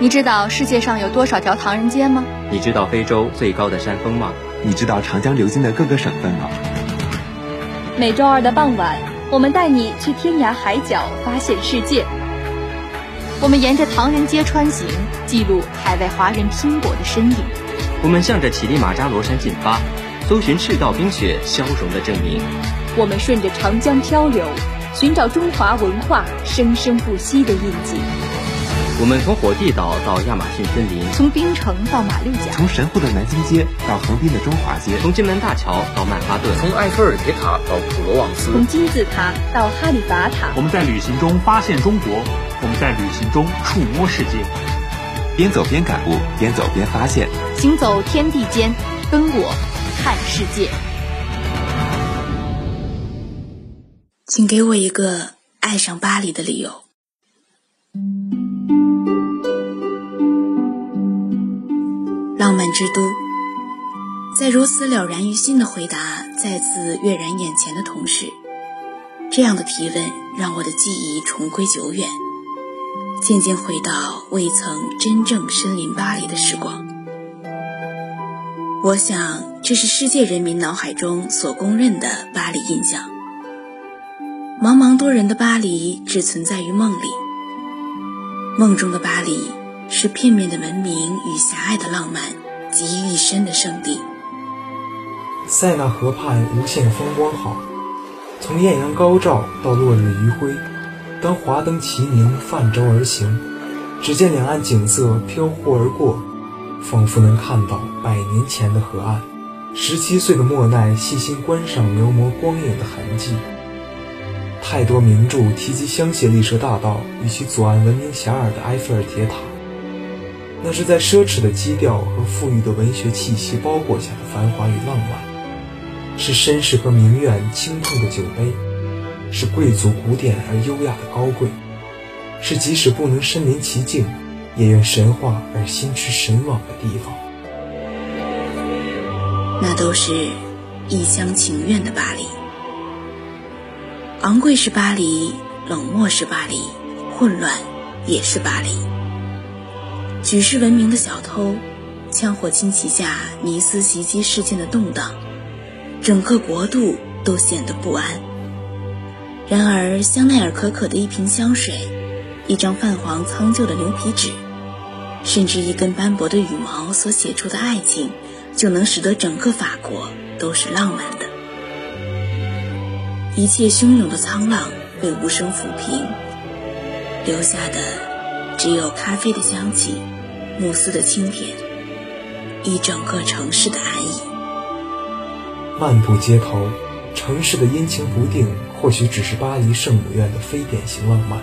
你知道世界上有多少条唐人街吗？你知道非洲最高的山峰吗？你知道长江流经的各个省份吗？每周二的傍晚，我们带你去天涯海角发现世界。我们沿着唐人街穿行，记录海外华人拼搏的身影。我们向着乞力马扎罗山进发，搜寻赤道冰雪消融的证明。我们顺着长江漂流，寻找中华文化生生不息的印记。我们从火地岛到亚马逊森林，从冰城到马六甲，从神户的南京街到横滨的中华街，从金门大桥到曼哈顿，从埃菲尔铁塔到普罗旺斯，从金字塔到哈利法塔。我们在旅行中发现中国，我们在旅行中触摸世界。边走边感悟，边走边发现，行走天地间，跟我看世界。请给我一个爱上巴黎的理由。浪漫之都，在如此了然于心的回答再次跃然眼前的同时，这样的提问让我的记忆重归久远，渐渐回到未曾真正身临巴黎的时光。我想，这是世界人民脑海中所公认的巴黎印象。茫茫多人的巴黎只存在于梦里，梦中的巴黎。是片面的文明与狭隘的浪漫集于一身的圣地。塞纳河畔无限风光好，从艳阳高照到落日余晖，当华灯齐明泛舟而行，只见两岸景色飘忽而过，仿佛能看到百年前的河岸。十七岁的莫奈细心观赏描摹光影的痕迹。太多名著提及香榭丽舍大道与其左岸闻名遐迩的埃菲尔铁塔。那是在奢侈的基调和富裕的文学气息包裹下的繁华与浪漫，是绅士和名媛轻碰的酒杯，是贵族古典而优雅的高贵，是即使不能身临其境，也愿神话而心驰神往的地方。那都是一厢情愿的巴黎，昂贵是巴黎，冷漠是巴黎，混乱也是巴黎。举世闻名的小偷，枪火侵袭下尼斯袭击事件的动荡，整个国度都显得不安。然而，香奈儿可可的一瓶香水，一张泛黄苍旧的牛皮纸，甚至一根斑驳的羽毛所写出的爱情，就能使得整个法国都是浪漫的。一切汹涌的沧浪被无声抚平，留下的只有咖啡的香气。慕斯的清甜，一整个城市的安逸。漫步街头，城市的阴晴不定，或许只是巴黎圣母院的非典型浪漫，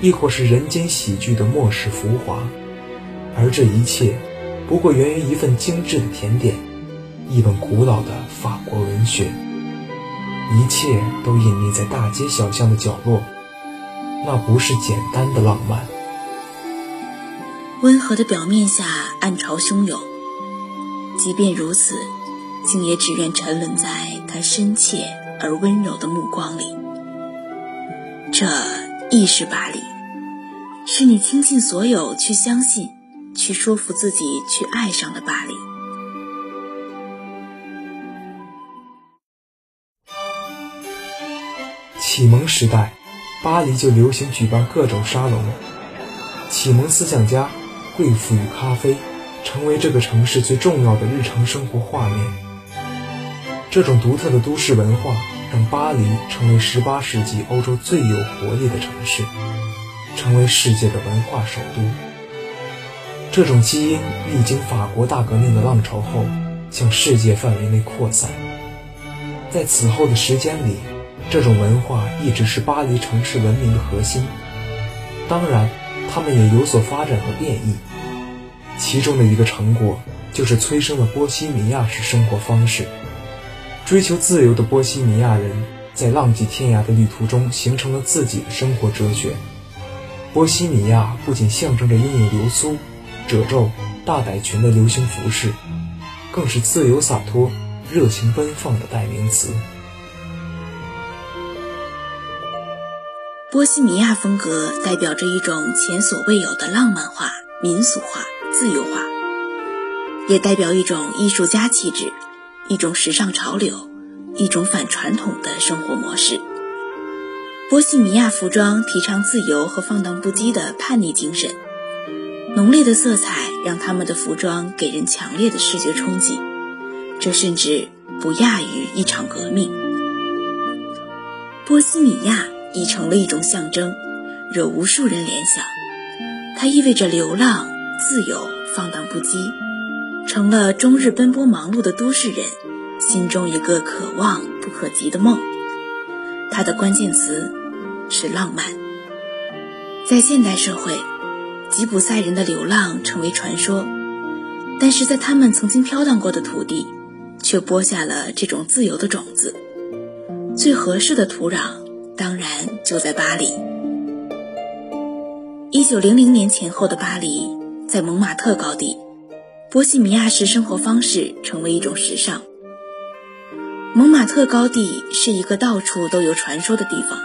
亦或是人间喜剧的末世浮华。而这一切，不过源于一份精致的甜点，一本古老的法国文学。一切都隐匿在大街小巷的角落，那不是简单的浪漫。温和的表面下暗潮汹涌，即便如此，竟也只愿沉沦在他深切而温柔的目光里。这亦是巴黎，是你倾尽所有去相信、去说服自己去爱上的巴黎。启蒙时代，巴黎就流行举办各种沙龙，启蒙思想家。贵妇与咖啡，成为这个城市最重要的日常生活画面。这种独特的都市文化，让巴黎成为18世纪欧洲最有活力的城市，成为世界的文化首都。这种基因历经法国大革命的浪潮后，向世界范围内扩散。在此后的时间里，这种文化一直是巴黎城市文明的核心。当然，他们也有所发展和变异。其中的一个成果，就是催生了波西米亚式生活方式。追求自由的波西米亚人，在浪迹天涯的旅途中，形成了自己的生活哲学。波西米亚不仅象征着拥有流苏、褶皱、大摆裙的流行服饰，更是自由洒脱、热情奔放的代名词。波西米亚风格代表着一种前所未有的浪漫化。民俗化、自由化，也代表一种艺术家气质，一种时尚潮流，一种反传统的生活模式。波西米亚服装提倡自由和放荡不羁的叛逆精神，浓烈的色彩让他们的服装给人强烈的视觉冲击，这甚至不亚于一场革命。波西米亚已成了一种象征，惹无数人联想。它意味着流浪、自由、放荡不羁，成了终日奔波忙碌的都市人心中一个可望不可及的梦。它的关键词。是浪漫。在现代社会，吉普赛人的流浪成为传说，但是在他们曾经飘荡过的土地，却播下了这种自由的种子。最合适的土壤，当然就在巴黎。一九零零年前后的巴黎，在蒙马特高地，波西米亚式生活方式成为一种时尚。蒙马特高地是一个到处都有传说的地方。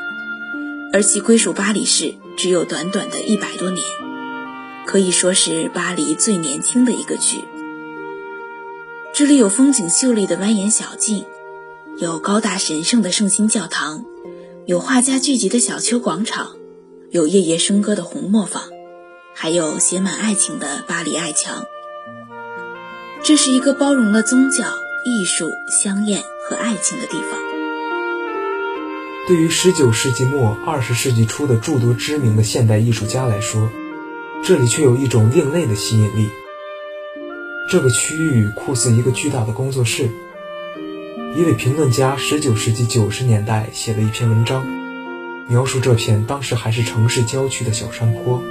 而其归属巴黎市只有短短的一百多年，可以说是巴黎最年轻的一个区。这里有风景秀丽的蜿蜒小径，有高大神圣的圣心教堂，有画家聚集的小丘广场，有夜夜笙歌的红磨坊，还有写满爱情的巴黎爱墙。这是一个包容了宗教、艺术、香艳和爱情的地方。对于19世纪末20世纪初的诸多知名的现代艺术家来说，这里却有一种另类的吸引力。这个区域酷似一个巨大的工作室。一位评论家19世纪90年代写了一篇文章，描述这片当时还是城市郊区的小山坡。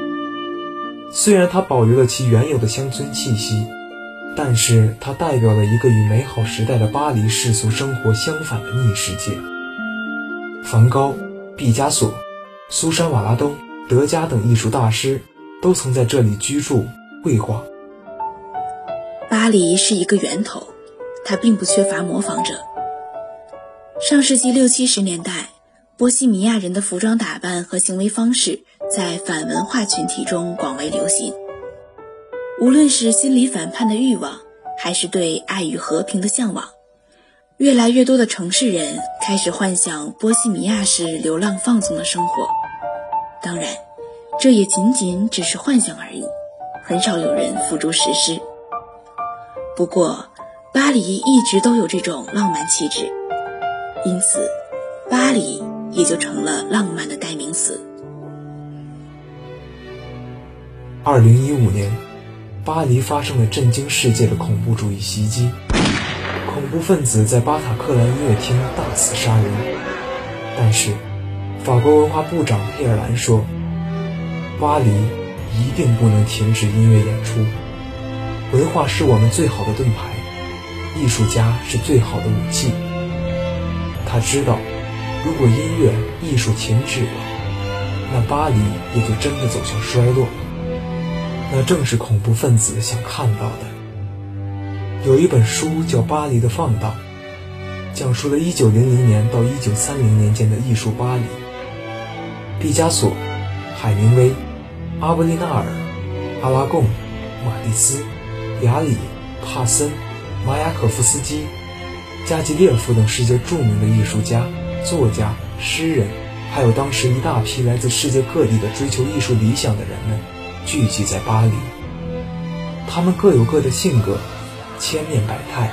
虽然它保留了其原有的乡村气息，但是它代表了一个与美好时代的巴黎世俗生活相反的逆世界。梵高、毕加索、苏珊·瓦拉东、德加等艺术大师都曾在这里居住、绘画。巴黎是一个源头，它并不缺乏模仿者。上世纪六七十年代，波西米亚人的服装打扮和行为方式在反文化群体中广为流行。无论是心理反叛的欲望，还是对爱与和平的向往。越来越多的城市人开始幻想波西米亚式流浪放纵的生活，当然，这也仅仅只是幻想而已，很少有人付诸实施。不过，巴黎一直都有这种浪漫气质，因此，巴黎也就成了浪漫的代名词。二零一五年，巴黎发生了震惊世界的恐怖主义袭击。恐怖分子在巴塔克兰音乐厅大肆杀人，但是法国文化部长佩尔兰说：“巴黎一定不能停止音乐演出，文化是我们最好的盾牌，艺术家是最好的武器。”他知道，如果音乐艺术停止了，那巴黎也就真的走向衰落。那正是恐怖分子想看到的。有一本书叫《巴黎的放荡》，讲述了1900年到1930年间的艺术巴黎。毕加索、海明威、阿布利纳尔、阿拉贡、马蒂斯、雅里、帕森、马雅可夫斯基、加吉列夫等世界著名的艺术家、作家、诗人，还有当时一大批来自世界各地的追求艺术理想的人们，聚集在巴黎。他们各有各的性格。千面百态，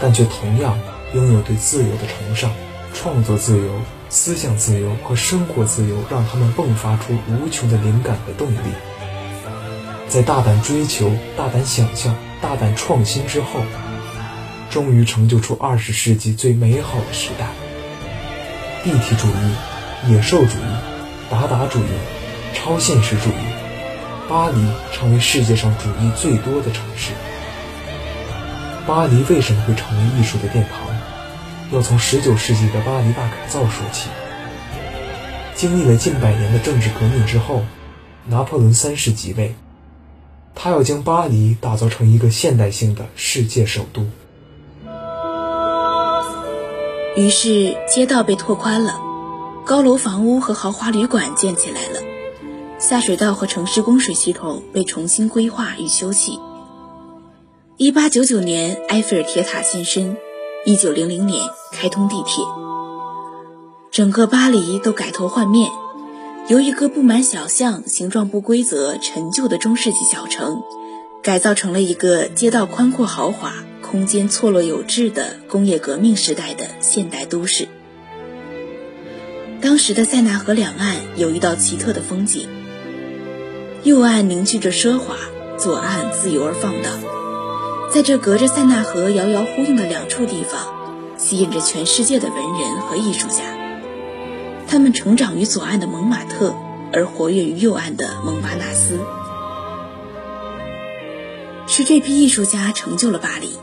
但却同样拥有对自由的崇尚。创作自由、思想自由和生活自由，让他们迸发出无穷的灵感和动力。在大胆追求、大胆想象、大胆创新之后，终于成就出二十世纪最美好的时代。立体主义、野兽主义、达达主义、超现实主义，巴黎成为世界上主义最多的城市。巴黎为什么会成为艺术的殿堂？要从19世纪的巴黎大改造说起。经历了近百年的政治革命之后，拿破仑三世即位，他要将巴黎打造成一个现代性的世界首都。于是街道被拓宽了，高楼房屋和豪华旅馆建起来了，下水道和城市供水系统被重新规划与修葺。1899年，埃菲尔铁塔现身；1900年，开通地铁。整个巴黎都改头换面，由一个布满小巷、形状不规则、陈旧的中世纪小城，改造成了一个街道宽阔豪华、空间错落有致的工业革命时代的现代都市。当时的塞纳河两岸有一道奇特的风景：右岸凝聚着奢华，左岸自由而放荡。在这隔着塞纳河遥遥呼应的两处地方，吸引着全世界的文人和艺术家。他们成长于左岸的蒙马特，而活跃于右岸的蒙巴纳斯。是这批艺术家成就了巴黎，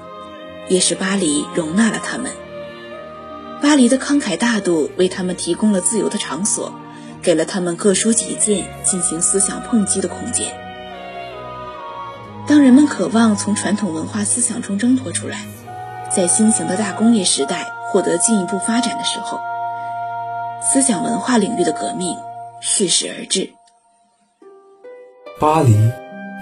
也是巴黎容纳了他们。巴黎的慷慨大度为他们提供了自由的场所，给了他们各抒己见、进行思想碰击的空间。当人们渴望从传统文化思想中挣脱出来，在新型的大工业时代获得进一步发展的时候，思想文化领域的革命蓄势而至。巴黎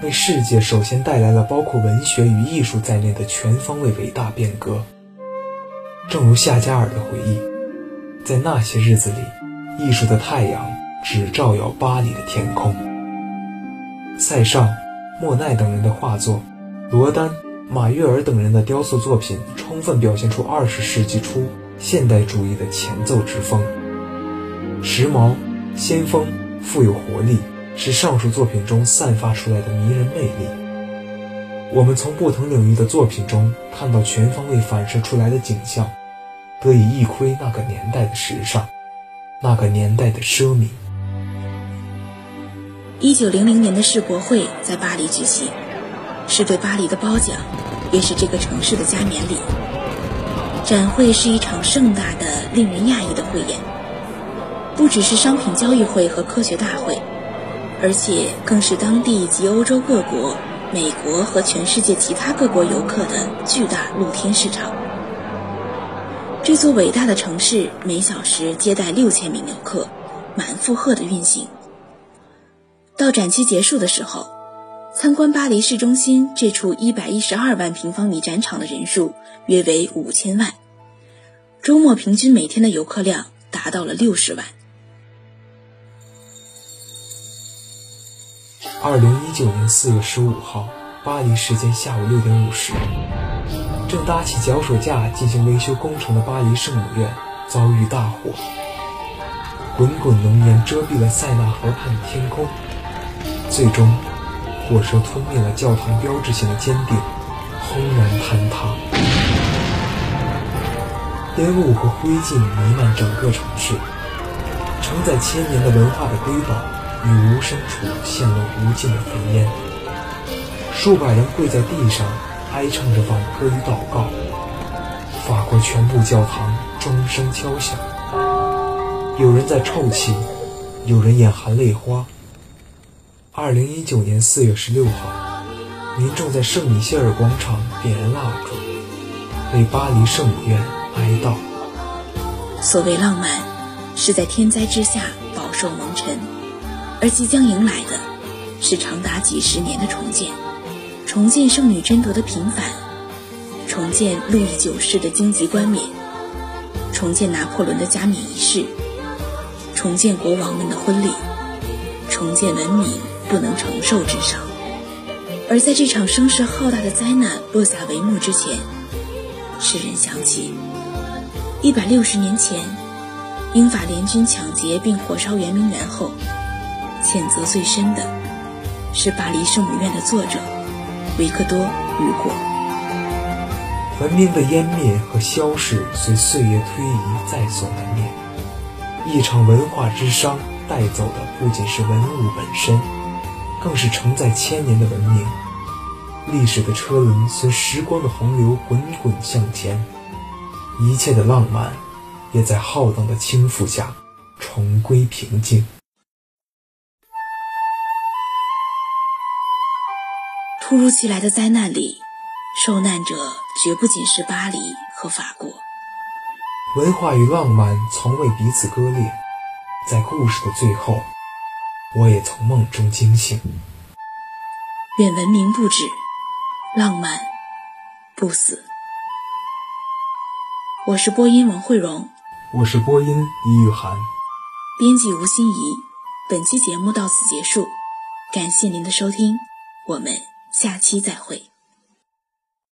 为世界首先带来了包括文学与艺术在内的全方位伟大变革。正如夏加尔的回忆，在那些日子里，艺术的太阳只照耀巴黎的天空。塞尚、莫奈等人的画作，罗丹、马约尔等人的雕塑作品，充分表现出二十世纪初现代主义的前奏之风。时髦、先锋、富有活力，是上述作品中散发出来的迷人魅力。我们从不同领域的作品中看到全方位反射出来的景象，得以一窥那个年代的时尚，那个年代的奢靡。一九零零年的世博会在巴黎举行，是对巴黎的褒奖，也是这个城市的加冕礼。展会是一场盛大的、令人讶异的汇演。不只是商品交易会和科学大会，而且更是当地及欧洲各国、美国和全世界其他各国游客的巨大露天市场。这座伟大的城市每小时接待六千名游客，满负荷的运行。到展期结束的时候，参观巴黎市中心这处一百一十二万平方米展场的人数约为五千万，周末平均每天的游客量达到了六十万。二零一九年四月十五号，巴黎时间下午六点五十，正搭起脚手架进行维修工程的巴黎圣母院遭遇大火，滚滚浓烟遮蔽了塞纳河畔的天空，最终，火舌吞灭了教堂标志性的尖顶，轰然坍塌，烟雾和灰烬弥漫整个城市，承载千年的文化的瑰宝。与无声处陷入无尽的焚烟，数百人跪在地上哀唱着挽歌与祷告。法国全部教堂钟声敲响，有人在抽泣，有人眼含泪花。二零一九年四月十六号，民众在圣米歇尔广场点燃蜡烛，为巴黎圣母院哀悼。所谓浪漫，是在天灾之下饱受蒙尘。而即将迎来的，是长达几十年的重建，重建圣女贞德的平反，重建路易九世的荆棘冠冕，重建拿破仑的加冕仪式，重建国王们的婚礼，重建文明不能承受之伤。而在这场声势浩大的灾难落下帷幕之前，世人想起，一百六十年前，英法联军抢劫并火烧圆明园后。谴责最深的是巴黎圣母院的作者维克多·雨果。文明的湮灭和消逝随岁月推移在所难免。一场文化之殇带走的不仅是文物本身，更是承载千年的文明。历史的车轮随时光的洪流滚滚向前，一切的浪漫也在浩荡的倾覆下重归平静。突如其来的灾难里，受难者绝不仅是巴黎和法国。文化与浪漫从未彼此割裂，在故事的最后，我也从梦中惊醒。愿文明不止，浪漫不死。我是播音王慧荣，我是播音李雨涵，编辑吴欣怡。本期节目到此结束，感谢您的收听，我们下期再会。